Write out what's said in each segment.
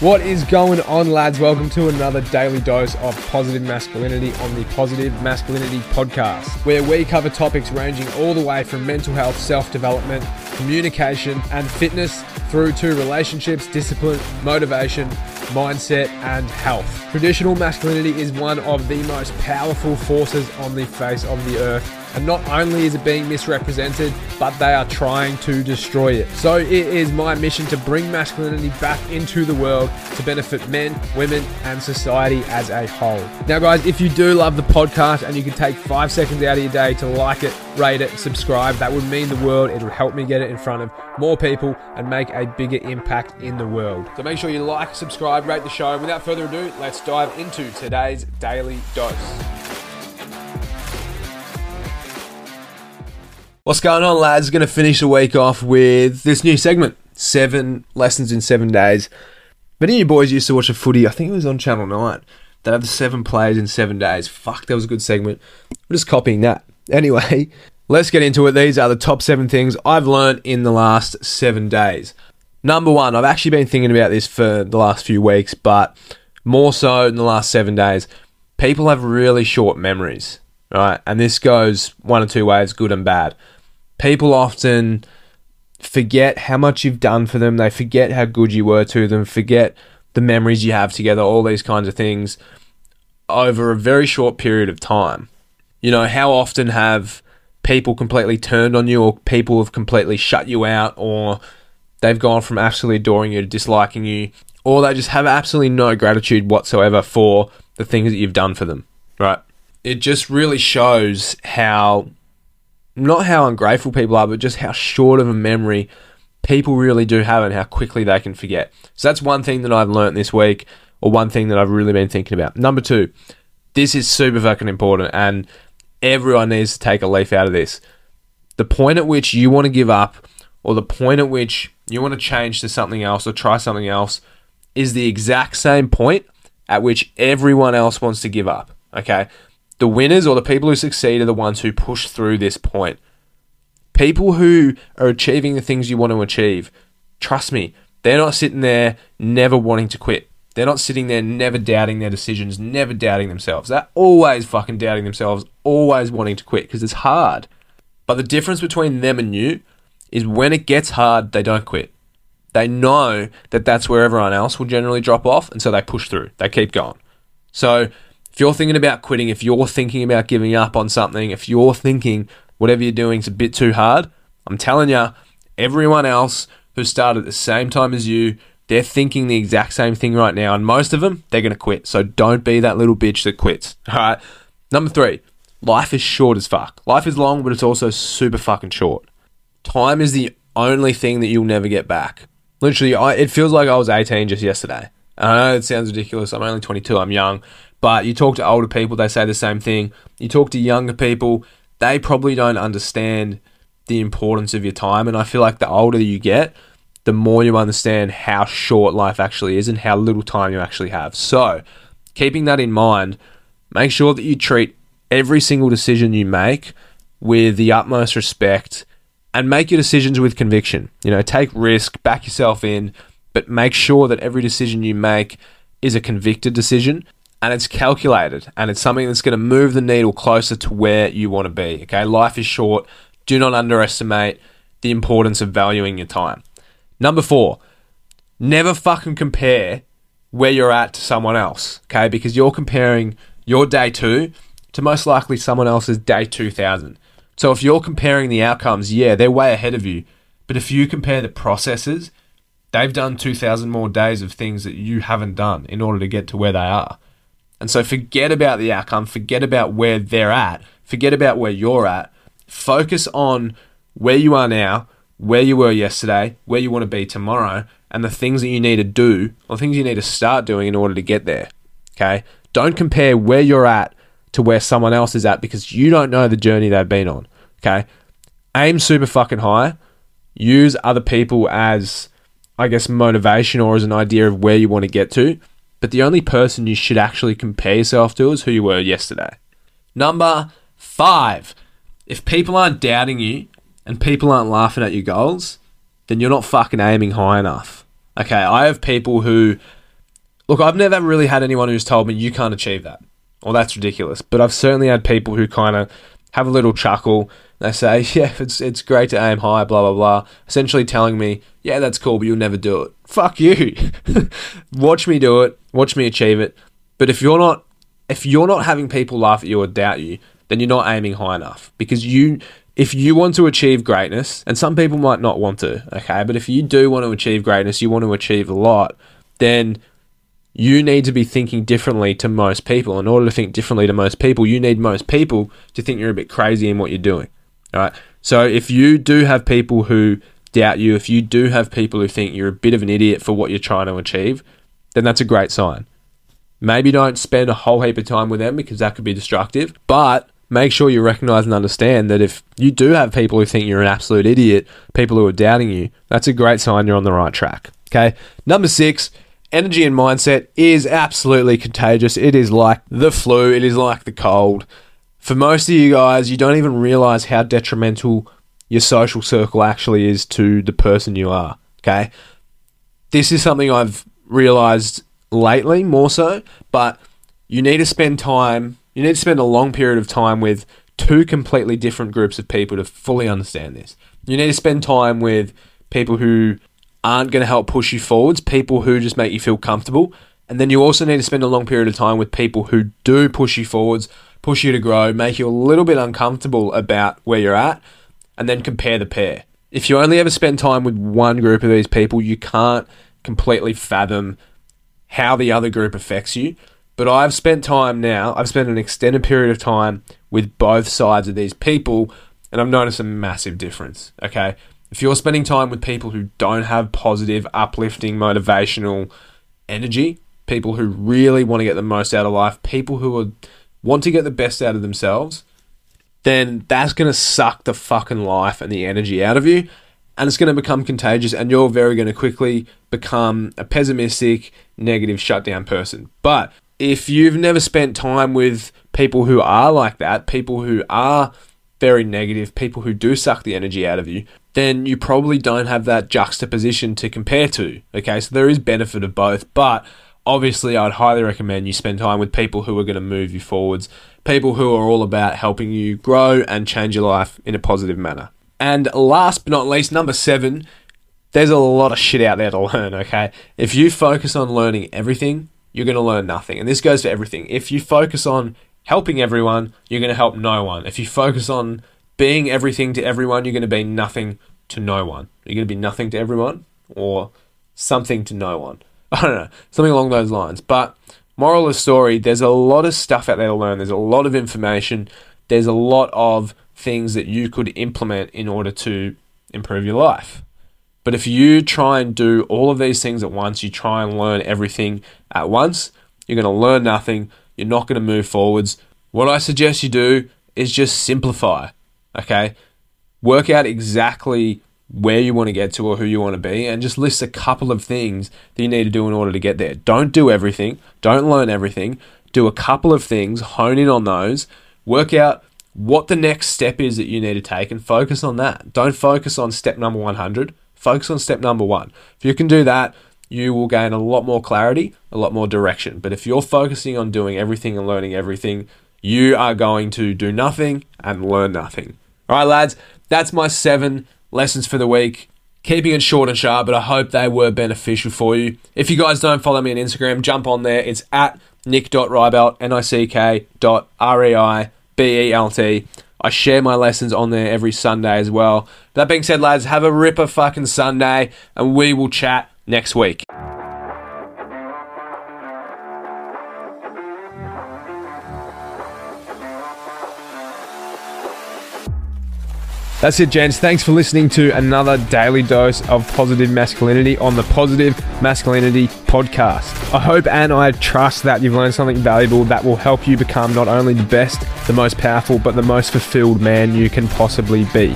What is going on, lads? Welcome to another daily dose of positive masculinity on the Positive Masculinity Podcast, where we cover topics ranging all the way from mental health, self development, communication, and fitness through to relationships, discipline, motivation, mindset, and health. Traditional masculinity is one of the most powerful forces on the face of the earth and not only is it being misrepresented, but they are trying to destroy it. So it is my mission to bring masculinity back into the world to benefit men, women, and society as a whole. Now, guys, if you do love the podcast and you can take five seconds out of your day to like it, rate it, subscribe, that would mean the world. It would help me get it in front of more people and make a bigger impact in the world. So make sure you like, subscribe, rate the show. And without further ado, let's dive into today's daily dose. What's going on, lads? Going to finish the week off with this new segment seven lessons in seven days. Many of you boys used to watch a footy, I think it was on Channel 9. They have the seven players in seven days. Fuck, that was a good segment. We're just copying that. Anyway, let's get into it. These are the top seven things I've learned in the last seven days. Number one, I've actually been thinking about this for the last few weeks, but more so in the last seven days. People have really short memories, right? And this goes one or two ways, good and bad people often forget how much you've done for them. They forget how good you were to them, forget the memories you have together, all these kinds of things over a very short period of time. You know, how often have people completely turned on you or people have completely shut you out or they've gone from absolutely adoring you to disliking you or they just have absolutely no gratitude whatsoever for the things that you've done for them, right? It just really shows how not how ungrateful people are, but just how short of a memory people really do have and how quickly they can forget. So that's one thing that I've learned this week, or one thing that I've really been thinking about. Number two, this is super fucking important, and everyone needs to take a leaf out of this. The point at which you want to give up, or the point at which you want to change to something else or try something else, is the exact same point at which everyone else wants to give up. Okay? The winners or the people who succeed are the ones who push through this point. People who are achieving the things you want to achieve, trust me, they're not sitting there never wanting to quit. They're not sitting there never doubting their decisions, never doubting themselves. They're always fucking doubting themselves, always wanting to quit because it's hard. But the difference between them and you is when it gets hard, they don't quit. They know that that's where everyone else will generally drop off, and so they push through. They keep going. So if you're thinking about quitting, if you're thinking about giving up on something, if you're thinking whatever you're doing is a bit too hard, I'm telling you, everyone else who started at the same time as you, they're thinking the exact same thing right now. And most of them, they're going to quit. So don't be that little bitch that quits. All right. Number three, life is short as fuck. Life is long, but it's also super fucking short. Time is the only thing that you'll never get back. Literally, I, it feels like I was 18 just yesterday. I know it sounds ridiculous. I'm only 22. I'm young. But you talk to older people, they say the same thing. You talk to younger people, they probably don't understand the importance of your time. And I feel like the older you get, the more you understand how short life actually is and how little time you actually have. So, keeping that in mind, make sure that you treat every single decision you make with the utmost respect and make your decisions with conviction. You know, take risk, back yourself in, but make sure that every decision you make is a convicted decision and it's calculated and it's something that's going to move the needle closer to where you want to be. Okay, life is short. Do not underestimate the importance of valuing your time. Number four, never fucking compare where you're at to someone else. Okay, because you're comparing your day two to most likely someone else's day 2000. So if you're comparing the outcomes, yeah, they're way ahead of you. But if you compare the processes, they've done 2000 more days of things that you haven't done in order to get to where they are. And so forget about the outcome, forget about where they're at, forget about where you're at. Focus on where you are now, where you were yesterday, where you want to be tomorrow, and the things that you need to do or things you need to start doing in order to get there. Okay? Don't compare where you're at to where someone else is at because you don't know the journey they've been on. Okay? Aim super fucking high. Use other people as, I guess, motivation or as an idea of where you want to get to but the only person you should actually compare yourself to is who you were yesterday. Number five, if people aren't doubting you and people aren't laughing at your goals, then you're not fucking aiming high enough. Okay, I have people who look, I've never really had anyone who's told me you can't achieve that or that's ridiculous. But I've certainly had people who kind of have a little chuckle. They say, yeah, it's, it's great to aim high, blah, blah, blah. Essentially telling me, yeah, that's cool, but you'll never do it. Fuck you. watch me do it. Watch me achieve it. But if you're not, if you're not having people laugh at you or doubt you, then you're not aiming high enough because you, if you want to achieve greatness, and some people might not want to, okay, but if you do want to achieve greatness, you want to achieve a lot, then you need to be thinking differently to most people. In order to think differently to most people, you need most people to think you're a bit crazy in what you're doing. All right. So if you do have people who doubt you, if you do have people who think you're a bit of an idiot for what you're trying to achieve, then that's a great sign. Maybe don't spend a whole heap of time with them because that could be destructive, but make sure you recognize and understand that if you do have people who think you're an absolute idiot, people who are doubting you, that's a great sign you're on the right track. Okay. Number six, energy and mindset is absolutely contagious. It is like the flu, it is like the cold. For most of you guys, you don't even realize how detrimental your social circle actually is to the person you are. Okay. This is something I've realized lately more so, but you need to spend time, you need to spend a long period of time with two completely different groups of people to fully understand this. You need to spend time with people who aren't going to help push you forwards, people who just make you feel comfortable. And then you also need to spend a long period of time with people who do push you forwards, push you to grow, make you a little bit uncomfortable about where you're at, and then compare the pair. If you only ever spend time with one group of these people, you can't completely fathom how the other group affects you. But I've spent time now, I've spent an extended period of time with both sides of these people, and I've noticed a massive difference. Okay if you're spending time with people who don't have positive, uplifting, motivational energy, people who really want to get the most out of life, people who are, want to get the best out of themselves, then that's going to suck the fucking life and the energy out of you. And it's going to become contagious, and you're very going to quickly become a pessimistic, negative, shutdown person. But if you've never spent time with people who are like that, people who are very negative, people who do suck the energy out of you, then you probably don't have that juxtaposition to compare to. Okay, so there is benefit of both, but obviously I'd highly recommend you spend time with people who are going to move you forwards, people who are all about helping you grow and change your life in a positive manner. And last but not least, number seven, there's a lot of shit out there to learn, okay? If you focus on learning everything, you're going to learn nothing. And this goes for everything. If you focus on helping everyone, you're going to help no one. If you focus on being everything to everyone, you're going to be nothing to no one. You're going to be nothing to everyone or something to no one. I don't know, something along those lines. But moral of the story, there's a lot of stuff out there to learn. There's a lot of information. There's a lot of things that you could implement in order to improve your life. But if you try and do all of these things at once, you try and learn everything at once, you're going to learn nothing. You're not going to move forwards. What I suggest you do is just simplify. Okay. Work out exactly where you want to get to or who you want to be and just list a couple of things that you need to do in order to get there. Don't do everything, don't learn everything. Do a couple of things, hone in on those, work out what the next step is that you need to take and focus on that. Don't focus on step number 100, focus on step number 1. If you can do that, you will gain a lot more clarity, a lot more direction. But if you're focusing on doing everything and learning everything, you are going to do nothing and learn nothing. All right, lads, that's my seven lessons for the week. Keeping it short and sharp, but I hope they were beneficial for you. If you guys don't follow me on Instagram, jump on there. It's at nick.reibelt, N-I-C-K dot R-E-I-B-E-L-T. I share my lessons on there every Sunday as well. That being said, lads, have a ripper fucking Sunday, and we will chat next week. That's it, gents. Thanks for listening to another daily dose of positive masculinity on the Positive Masculinity Podcast. I hope and I trust that you've learned something valuable that will help you become not only the best, the most powerful, but the most fulfilled man you can possibly be.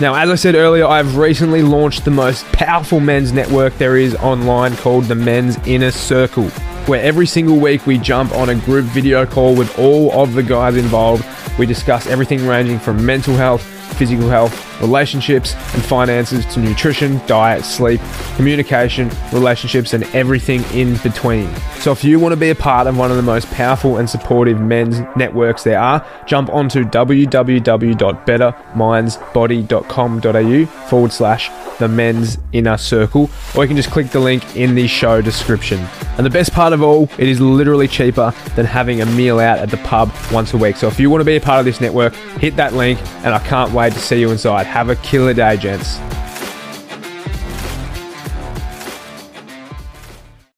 Now, as I said earlier, I've recently launched the most powerful men's network there is online called the Men's Inner Circle. Where every single week we jump on a group video call with all of the guys involved. We discuss everything ranging from mental health, physical health, relationships, and finances to nutrition, diet, sleep, communication, relationships, and everything in between. So, if you want to be a part of one of the most powerful and supportive men's networks there are, jump onto www.bettermindsbody.com.au forward slash the men's inner circle, or you can just click the link in the show description. And the best part of all, it is literally cheaper than having a meal out at the pub once a week. So if you want to be a part of this network, hit that link, and I can't wait to see you inside. Have a killer day, gents.